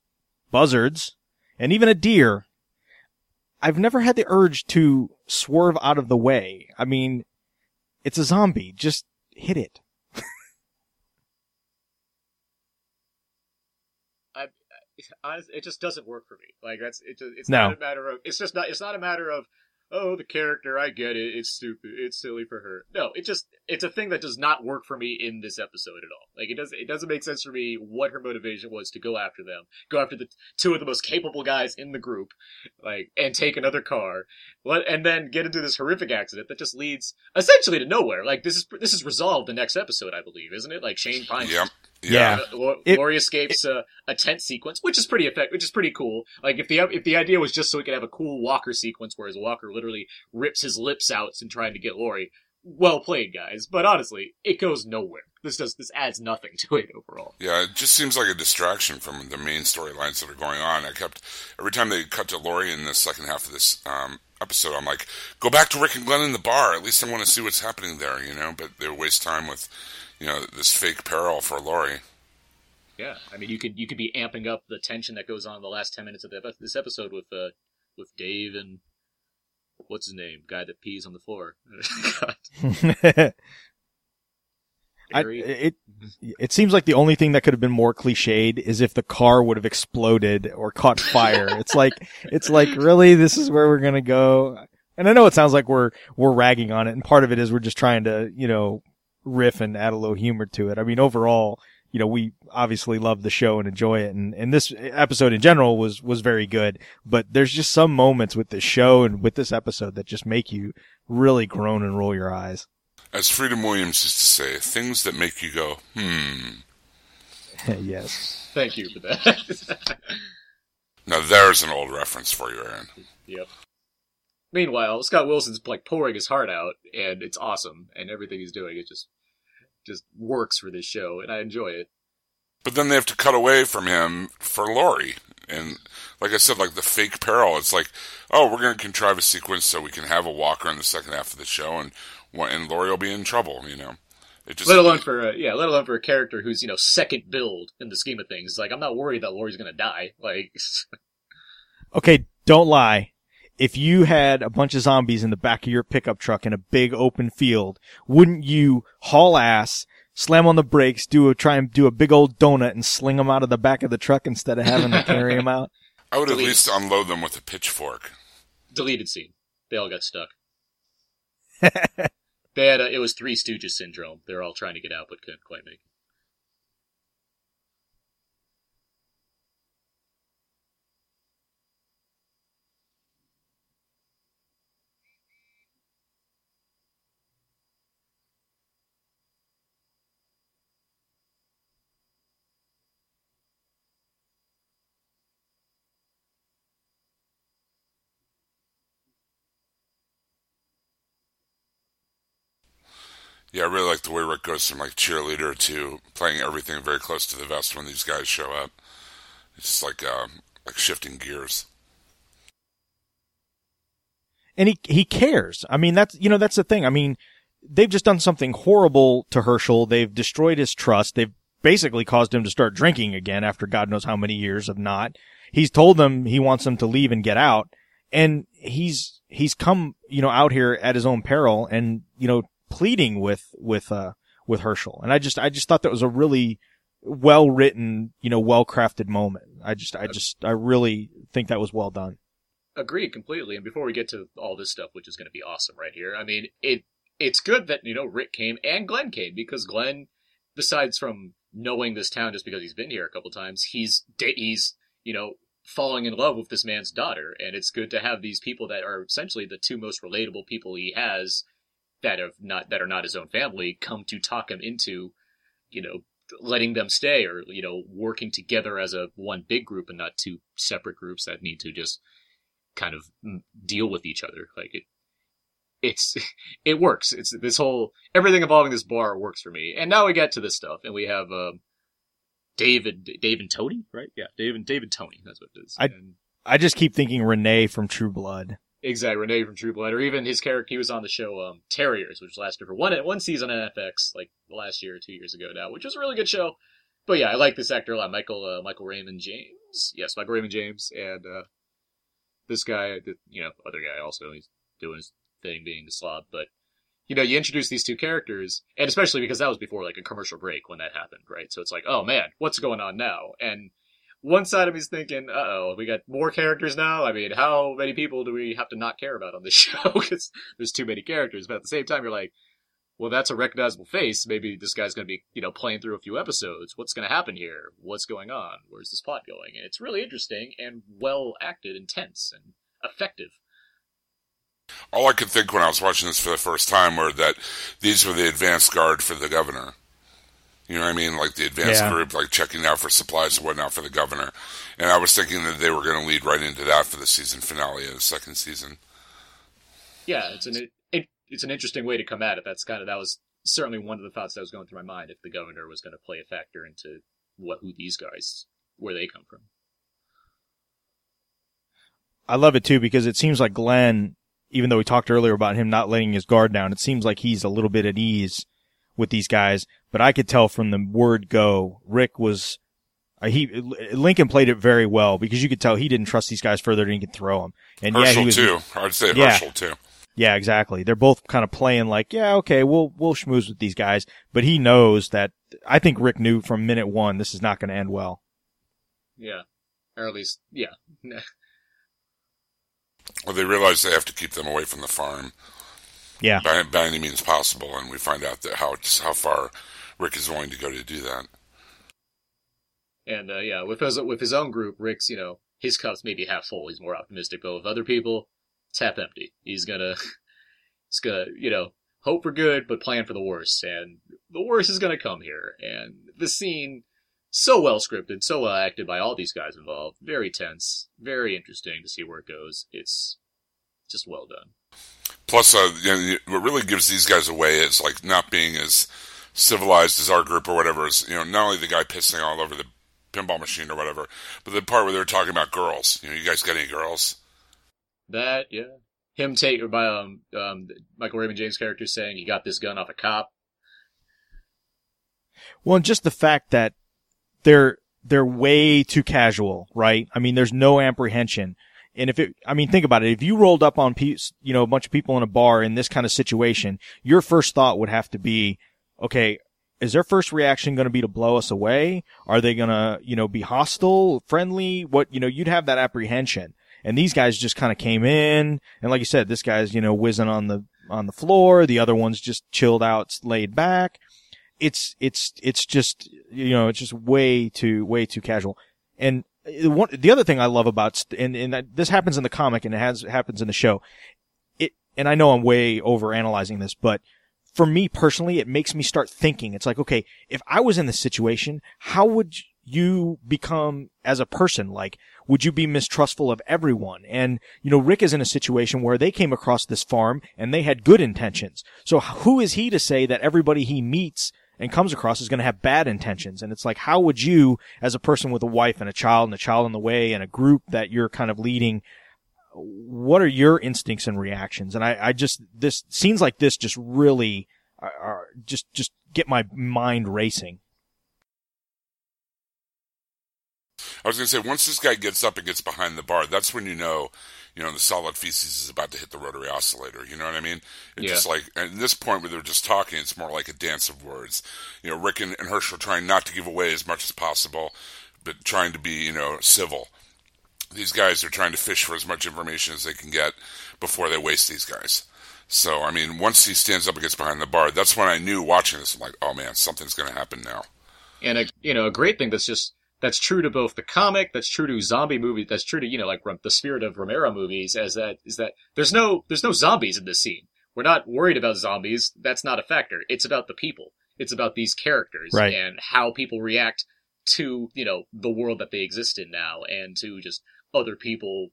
[SPEAKER 2] buzzards, and even a deer. I've never had the urge to swerve out of the way. I mean, it's a zombie. Just hit it.
[SPEAKER 5] honest, it just doesn't work for me. Like that's it. Just, it's
[SPEAKER 2] No.
[SPEAKER 5] not a matter of. It's just not. It's not a matter of. Oh, the character. I get it. It's stupid. It's silly for her. No, it just. It's a thing that does not work for me in this episode at all. Like it doesn't. It doesn't make sense for me what her motivation was to go after them. Go after the two of the most capable guys in the group, like, and take another car. What and then get into this horrific accident that just leads essentially to nowhere. Like this is this is resolved the next episode, I believe, isn't it? Like Shane finds
[SPEAKER 4] Yep.
[SPEAKER 2] Yeah.
[SPEAKER 5] uh, Lo-
[SPEAKER 2] It-
[SPEAKER 5] Lori escapes uh, a tent sequence, which is pretty effect, which is pretty cool. Like if the if the idea was just so we could have a cool Walker sequence, whereas Walker literally rips his lips out in trying to get Lori. Well played, guys. But honestly, it goes nowhere. This does this adds nothing to it overall.
[SPEAKER 4] Yeah, it just seems like a distraction from the main storylines that are going on. I kept every time they cut to Lori in the second half of this um, episode, I'm like, go back to Rick and Glenn in the bar. At least I want to see what's happening there, you know. But they waste time with, you know, this fake peril for Lori.
[SPEAKER 5] Yeah, I mean, you could you could be amping up the tension that goes on in the last ten minutes of the, this episode with uh with Dave and what's his name, guy that pees on the floor.
[SPEAKER 2] I, it it seems like the only thing that could have been more cliched is if the car would have exploded or caught fire. it's like it's like really this is where we're gonna go. And I know it sounds like we're we're ragging on it, and part of it is we're just trying to you know riff and add a little humor to it. I mean, overall, you know, we obviously love the show and enjoy it, and and this episode in general was was very good. But there's just some moments with this show and with this episode that just make you really groan and roll your eyes.
[SPEAKER 4] As Freedom Williams used to say, things that make you go, hmm.
[SPEAKER 2] yes.
[SPEAKER 5] Thank you for that.
[SPEAKER 4] Now there's an old reference for you, Aaron.
[SPEAKER 5] Yep. Meanwhile, Scott Wilson's like pouring his heart out, and it's awesome, and everything he's doing it just just works for this show, and I enjoy it.
[SPEAKER 4] But then they have to cut away from him for Lori. And like I said, like the fake peril, it's like, oh, we're going to contrive a sequence so we can have a walker in the second half of the show, and and Lori will be in trouble. You know, it just
[SPEAKER 5] Let alone for a, yeah, let alone for a character who's you know second build in the scheme of things. Like I'm not worried that Lori's gonna die. Like
[SPEAKER 2] Okay, don't lie. If you had a bunch of zombies in the back of your pickup truck in a big open field, wouldn't you haul ass, slam on the brakes, do a try and do a big old donut and sling them out of the back of the truck instead of having to carry them out?
[SPEAKER 4] I would at least unload them with a pitchfork.
[SPEAKER 5] deleted scene. They all got stuck. they had a, it was Three Stooges syndrome. They're all trying to get out but couldn't quite make. it.
[SPEAKER 4] Yeah, I really like the way Rick goes from like cheerleader to playing everything very close to the vest when these guys show up. It's like uh, like shifting gears.
[SPEAKER 2] And he he cares. I mean, that's you know that's the thing. I mean, they've just done something horrible to Hershel. They've destroyed his trust. They've basically caused him to start drinking again after God knows how many years of not. He's told them he wants them to leave and get out, and he's he's come you know out here at his own peril and you know pleading with with uh with Hershel. And I just I just thought that was a really well written, you know, well crafted moment. I just I just I really think that was well done.
[SPEAKER 5] Agreed completely. And before we get to all this stuff, which is going to be awesome right here, I mean, it it's good that you know Rick came and Glenn came because Glenn, besides from knowing this town just because he's been here a couple times, he's he's you know falling in love with this man's daughter, and it's good to have these people that are essentially the two most relatable people he has that have not that are not his own family come to talk him into, you know, letting them stay or you know working together as a one big group and not two separate groups that need to just kind of deal with each other. Like it, it's it works. It's this whole everything involving this bar works for me. And now we get to this stuff, and we have um, David, Dave and Tony, right? Yeah, Dave and David Tony. That's what it is.
[SPEAKER 2] I
[SPEAKER 5] and,
[SPEAKER 2] I just keep thinking Renee from True Blood.
[SPEAKER 5] Exactly, Renee from True Blood, or even his character. He was on the show um, Terriers, which lasted for one one season on FX, like last year or two years ago now, which was a really good show. But yeah, I like this actor a lot, Michael uh, Michael Raymond James. Yes, Michael Raymond James, and uh, this guy, you know, other guy also. He's doing his thing, being the slob. But you know, you introduce these two characters, and especially because that was before like a commercial break when that happened, right? So it's like, oh man, what's going on now? And one side of me is thinking, uh oh, we got more characters now. I mean, how many people do we have to not care about on this show? Because there's too many characters. But at the same time, you're like, well, that's a recognizable face. Maybe this guy's going to be, you know, playing through a few episodes. What's going to happen here? What's going on? Where's this plot going? And it's really interesting and well acted, intense, and effective.
[SPEAKER 4] All I could think when I was watching this for the first time were that these were the advance guard for the governor. You know what I mean? Like the advanced yeah. group, like checking out for supplies and whatnot for the governor. And I was thinking that they were going to lead right into that for the season finale of the second season.
[SPEAKER 5] Yeah, it's an it, it's an interesting way to come at it. That's kind of that was certainly one of the thoughts that was going through my mind if the governor was going to play a factor into what who these guys where they come from.
[SPEAKER 2] I love it too because it seems like Glenn, even though we talked earlier about him not letting his guard down, it seems like he's a little bit at ease with these guys. But I could tell from the word go, Rick was, uh, he, Lincoln played it very well because you could tell he didn't trust these guys further than he could throw them.
[SPEAKER 4] And Hershel yeah, he was, too. I'd say yeah, Hershel too.
[SPEAKER 2] Yeah, exactly. They're both kind of playing like, yeah, okay, we'll, we'll schmooze with these guys. But he knows that, I think Rick knew from minute one, this is not going to end well.
[SPEAKER 5] Yeah. Or at least, yeah.
[SPEAKER 4] well, they realize they have to keep them away from the farm.
[SPEAKER 2] Yeah.
[SPEAKER 4] By, by any means possible. And we find out that how, how far Rick is willing to go to do that.
[SPEAKER 5] And uh, yeah, with his with his own group, Rick's you know his cup's maybe half full. He's more optimistic, but with other people, it's half empty. He's gonna he's gonna you know hope for good, but plan for the worst, and the worst is gonna come here. And the scene so well scripted, so well acted by all these guys involved. Very tense, very interesting to see where it goes. It's just well done.
[SPEAKER 4] Plus, uh, you know, what really gives these guys away is like not being as civilized as our group or whatever is, you know, not only the guy pissing all over the pinball machine or whatever, but the part where they're talking about girls. You know, you guys got any girls?
[SPEAKER 5] That, yeah. Him take, by, um, um, Michael Raymond James' character saying he got this gun off a cop.
[SPEAKER 2] Well, and just the fact that they're, they're way too casual, right? I mean, there's no apprehension. And if it, I mean, think about it. If you rolled up on, peace you know, a bunch of people in a bar in this kind of situation, your first thought would have to be, okay, is their first reaction going to be to blow us away? Are they going to, you know, be hostile, friendly? What, you know, you'd have that apprehension. And these guys just kind of came in. And like you said, this guy's, you know, whizzing on the, on the floor. The other one's just chilled out, laid back. It's, it's, it's just, you know, it's just way too, way too casual. And the one, the other thing I love about, and, and this happens in the comic and it has, happens in the show. It, and I know I'm way over analyzing this, but for me personally, it makes me start thinking. It's like, okay, if I was in this situation, how would you become as a person? Like, would you be mistrustful of everyone? And, you know, Rick is in a situation where they came across this farm and they had good intentions. So who is he to say that everybody he meets and comes across is going to have bad intentions? And it's like, how would you, as a person with a wife and a child and a child on the way and a group that you're kind of leading, what are your instincts and reactions? And I, I just, this scenes like this just really are, are just, just get my mind racing.
[SPEAKER 4] I was going to say, once this guy gets up and gets behind the bar, that's when you know, you know, the solid feces is about to hit the rotary oscillator. You know what I mean? It's
[SPEAKER 5] Yeah.
[SPEAKER 4] just like, at this point where they're just talking, it's more like a dance of words. You know, Rick and, and Hershel trying not to give away as much as possible, but trying to be, you know, civil. These guys are trying to fish for as much information as they can get before they waste these guys. So, I mean, once he stands up and gets behind the bar, that's when I knew watching this, I'm like, oh man, something's going to happen now.
[SPEAKER 5] and a you know a great thing that's just that's true to both the comic, that's true to zombie movies, that's true to you know like the spirit of Romero movies, as that is that there's no there's no zombies in this scene. We're not worried about zombies. That's not a factor. It's about the people. It's about these characters
[SPEAKER 2] Right.
[SPEAKER 5] and how people react to you know the world that they exist in now, and to just other people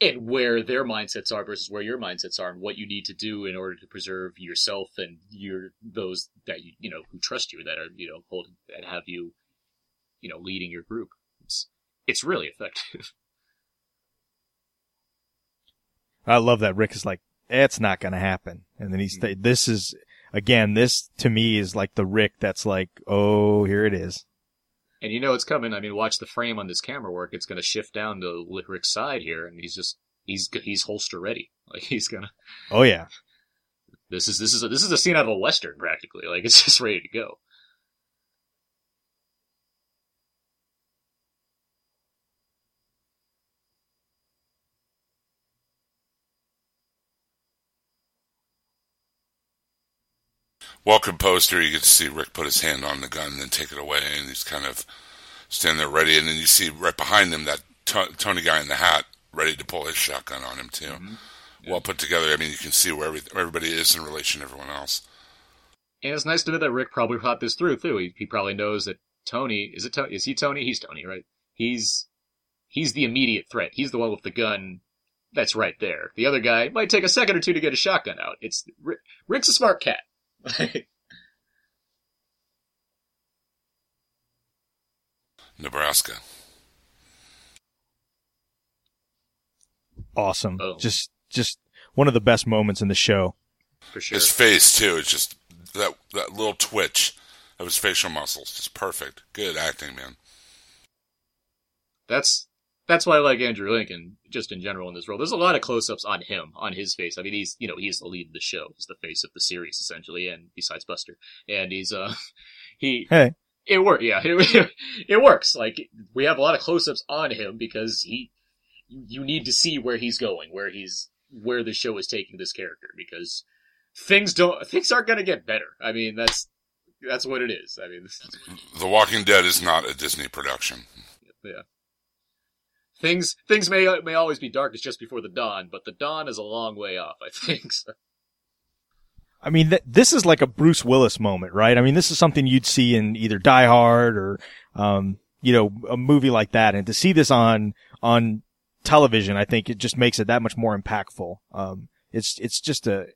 [SPEAKER 5] and where their mindsets are versus where your mindsets are and what you need to do in order to preserve yourself and your those that you you know who trust you that are you know holding and have you you know leading your group it's it's really effective
[SPEAKER 2] I love that Rick is like, it's not going to happen. And then he's, hmm. this is, again, this to me is like the Rick that's like, oh, here it is.
[SPEAKER 5] And you know it's coming. I mean watch the frame on this camera work. It's going to shift down to rick's side here and he's just he's he's holster ready. Like he's gonna
[SPEAKER 2] Oh yeah.
[SPEAKER 5] this is this is a, this is a scene out of a western practically. Like it's just ready to go
[SPEAKER 4] well composed here. You get to see Rick put his hand on the gun and then take it away, and he's kind of standing there ready. And then you see right behind him that to- Tony guy in the hat ready to pull his shotgun on him too. Mm-hmm. Well put together. I mean, you can see where every- everybody is in relation to everyone else.
[SPEAKER 5] And it's nice to know that Rick probably thought this through too. He, he probably knows that Tony is it. Tony? Is he Tony? He's Tony, right? He's he's the immediate threat. He's the one with the gun. That's right there. The other guy might take a second or two to get a shotgun out. It's Rick, Rick's a smart cat.
[SPEAKER 4] Nebraska.
[SPEAKER 2] Awesome.
[SPEAKER 5] Oh.
[SPEAKER 2] Just, just one of the best moments in the show.
[SPEAKER 5] For sure.
[SPEAKER 4] His face too. It's just that that little twitch of his facial muscles. Just perfect. Good acting, man.
[SPEAKER 5] That's that's why I like Andrew Lincoln just in general in this role. There's a lot of close-ups on him, on his face. I mean, he's you know he's the lead of the show. He's the face of the series essentially, and besides Buster, and he's uh he
[SPEAKER 2] Hey,
[SPEAKER 5] it works. Yeah, it, it works. Like we have a lot of close-ups on him because he you, you need to see where he's going, where he's where the show is taking this character because things don't things aren't going to get better. I mean, that's that's what it is. I mean,
[SPEAKER 4] The Walking Dead is not a Disney production.
[SPEAKER 5] yeah. Things things may may always be darkest just before the dawn, but the dawn is a long way off. I think. So,
[SPEAKER 2] I mean, th- this is like a Bruce Willis moment, right? I mean, this is something you'd see in either Die Hard or, um, you know, a movie like that. And to see this on, on television, I think it just makes it that much more impactful. Um, it's, it's just a,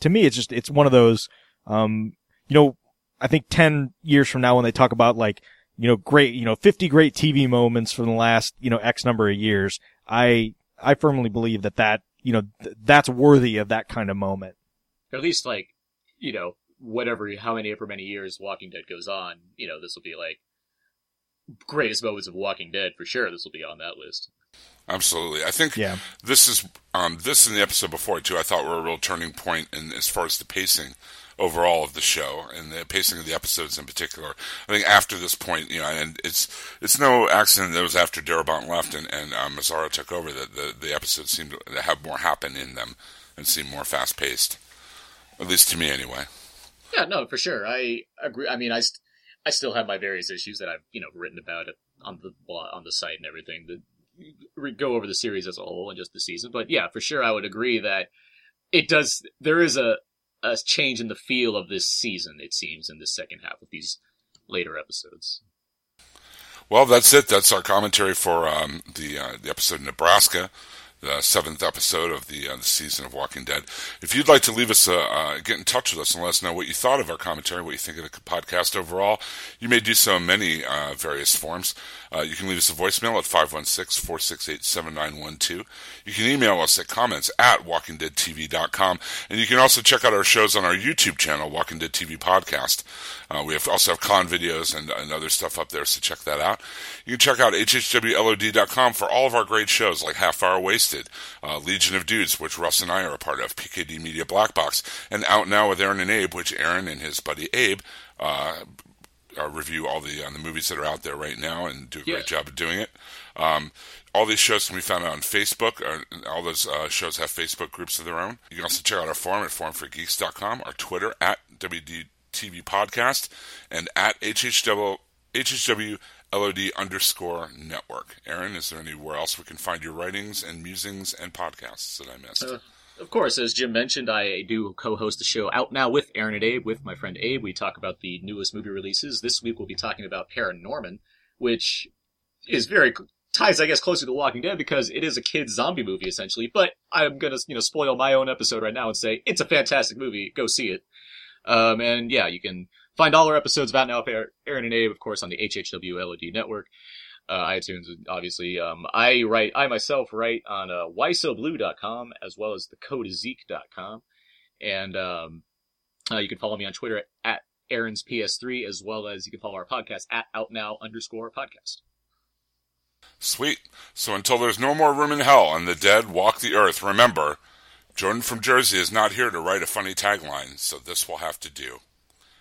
[SPEAKER 2] to me, it's just, it's one of those, um, you know, I think 10 years from now when they talk about like, you know, great, you know, 50 great TV moments from the last, you know, X number of years, I, I firmly believe that that, you know, th- that's worthy of that kind of moment.
[SPEAKER 5] at least like you know whatever how many for many years Walking Dead goes on, you know this will be like greatest moments of Walking Dead for sure. This will be on that list.
[SPEAKER 4] Absolutely. I think
[SPEAKER 2] Yeah.
[SPEAKER 4] this is um, this and the episode before too. I thought were a real turning point in as far as the pacing overall of the show and the pacing of the episodes in particular. I think after this point, you know, and it's it's no accident that it was after Darabont left and and um, Mazzara took over that the the episodes seemed to have more happen in them and seem more fast paced. At least to me, anyway.
[SPEAKER 5] Yeah, no, for sure. I agree. I mean, I, st- I still have my various issues that I've you know written about it on the blog, on the site and everything. The re- go over the series as a whole and just the season, but yeah, for sure, I would agree that it does. There is a a change in the feel of this season. It seems in the second half of these later episodes.
[SPEAKER 4] Well, that's it. That's our commentary for um, the uh, the episode Nebraska the seventh episode of the, uh, the season of Walking Dead. If you'd like to leave us, a, uh, get in touch with us and let us know what you thought of our commentary, what you think of the podcast overall, you may do so in many uh, various forms. Uh, you can leave us a voicemail at 516-468-7912. You can email us at comments at walkingdeadtv.com. And you can also check out our shows on our YouTube channel, Walking Dead TV Podcast. Uh, we have also have con videos and, and, other stuff up there, so check that out. You can check out hhwlod.com for all of our great shows like Half Hour Wasted, uh, Legion of Dudes, which Russ and I are a part of, PKD Media Black Box, and Out Now with Aaron and Abe, which Aaron and his buddy Abe uh, uh, review all the uh, the movies that are out there right now and do a great job of doing it. Um, all these shows can be found on Facebook. Uh, all those uh, shows have Facebook groups of their own. You can also check out our forum at forumforgeeks.com, our Twitter at WDTV Podcast, and at HHW, HHW LOD underscore network. Aaron, is there anywhere else we can find your writings and musings and podcasts that I missed?
[SPEAKER 5] Uh, of course, as Jim mentioned, I do co-host the show Out Now with Aaron and Abe, with my friend Abe. We talk about the newest movie releases. This week we'll be talking about Paranorman, which is very ties, I guess, closer to Walking Dead because it is a kid's zombie movie essentially. But I'm gonna, you know, spoil my own episode right now and say it's a fantastic movie. Go see it. Um, and yeah, you can find all our episodes of Out Now with Aaron and Abe, of course, on the HHW LOD network uh, iTunes, obviously. Um, I write, I myself write on uh, whysoblu.com as well as thecodezeek.com. And um, uh, you can follow me on Twitter at, at Aaron's PS3 as well as you can follow our podcast at outnow underscore podcast.
[SPEAKER 4] Sweet. So until there's no more room in hell and the dead walk the earth, remember, Jordan from Jersey is not here to write a funny tagline, so this will have to do.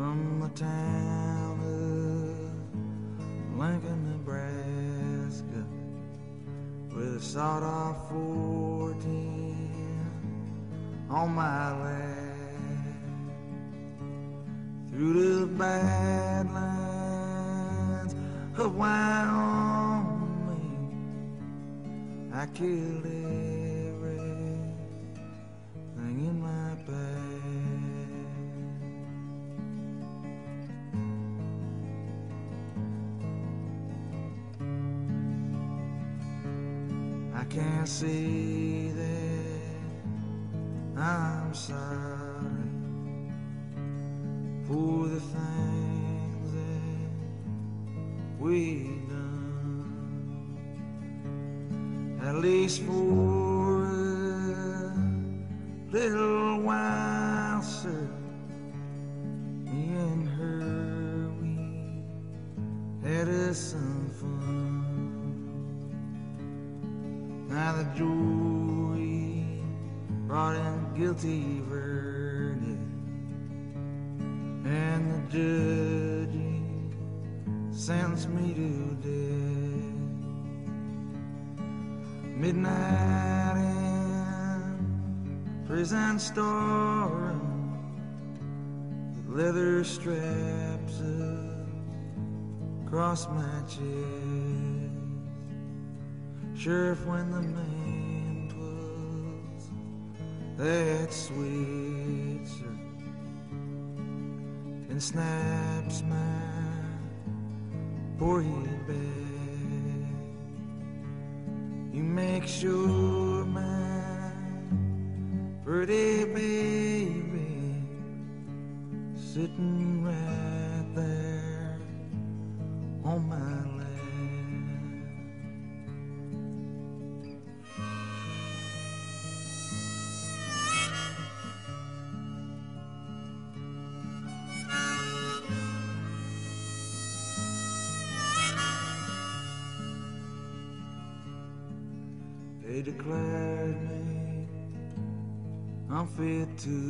[SPEAKER 1] From the town of Lincoln, Nebraska, with a sawed off 14 on my lap. Through the badlands of Wyoming, I killed everything see prison storeroom, with leather straps across my chest. Sheriff, when the man was that sweet, sir, and snaps my poor head back. You make sure my pretty baby sitting right there on my to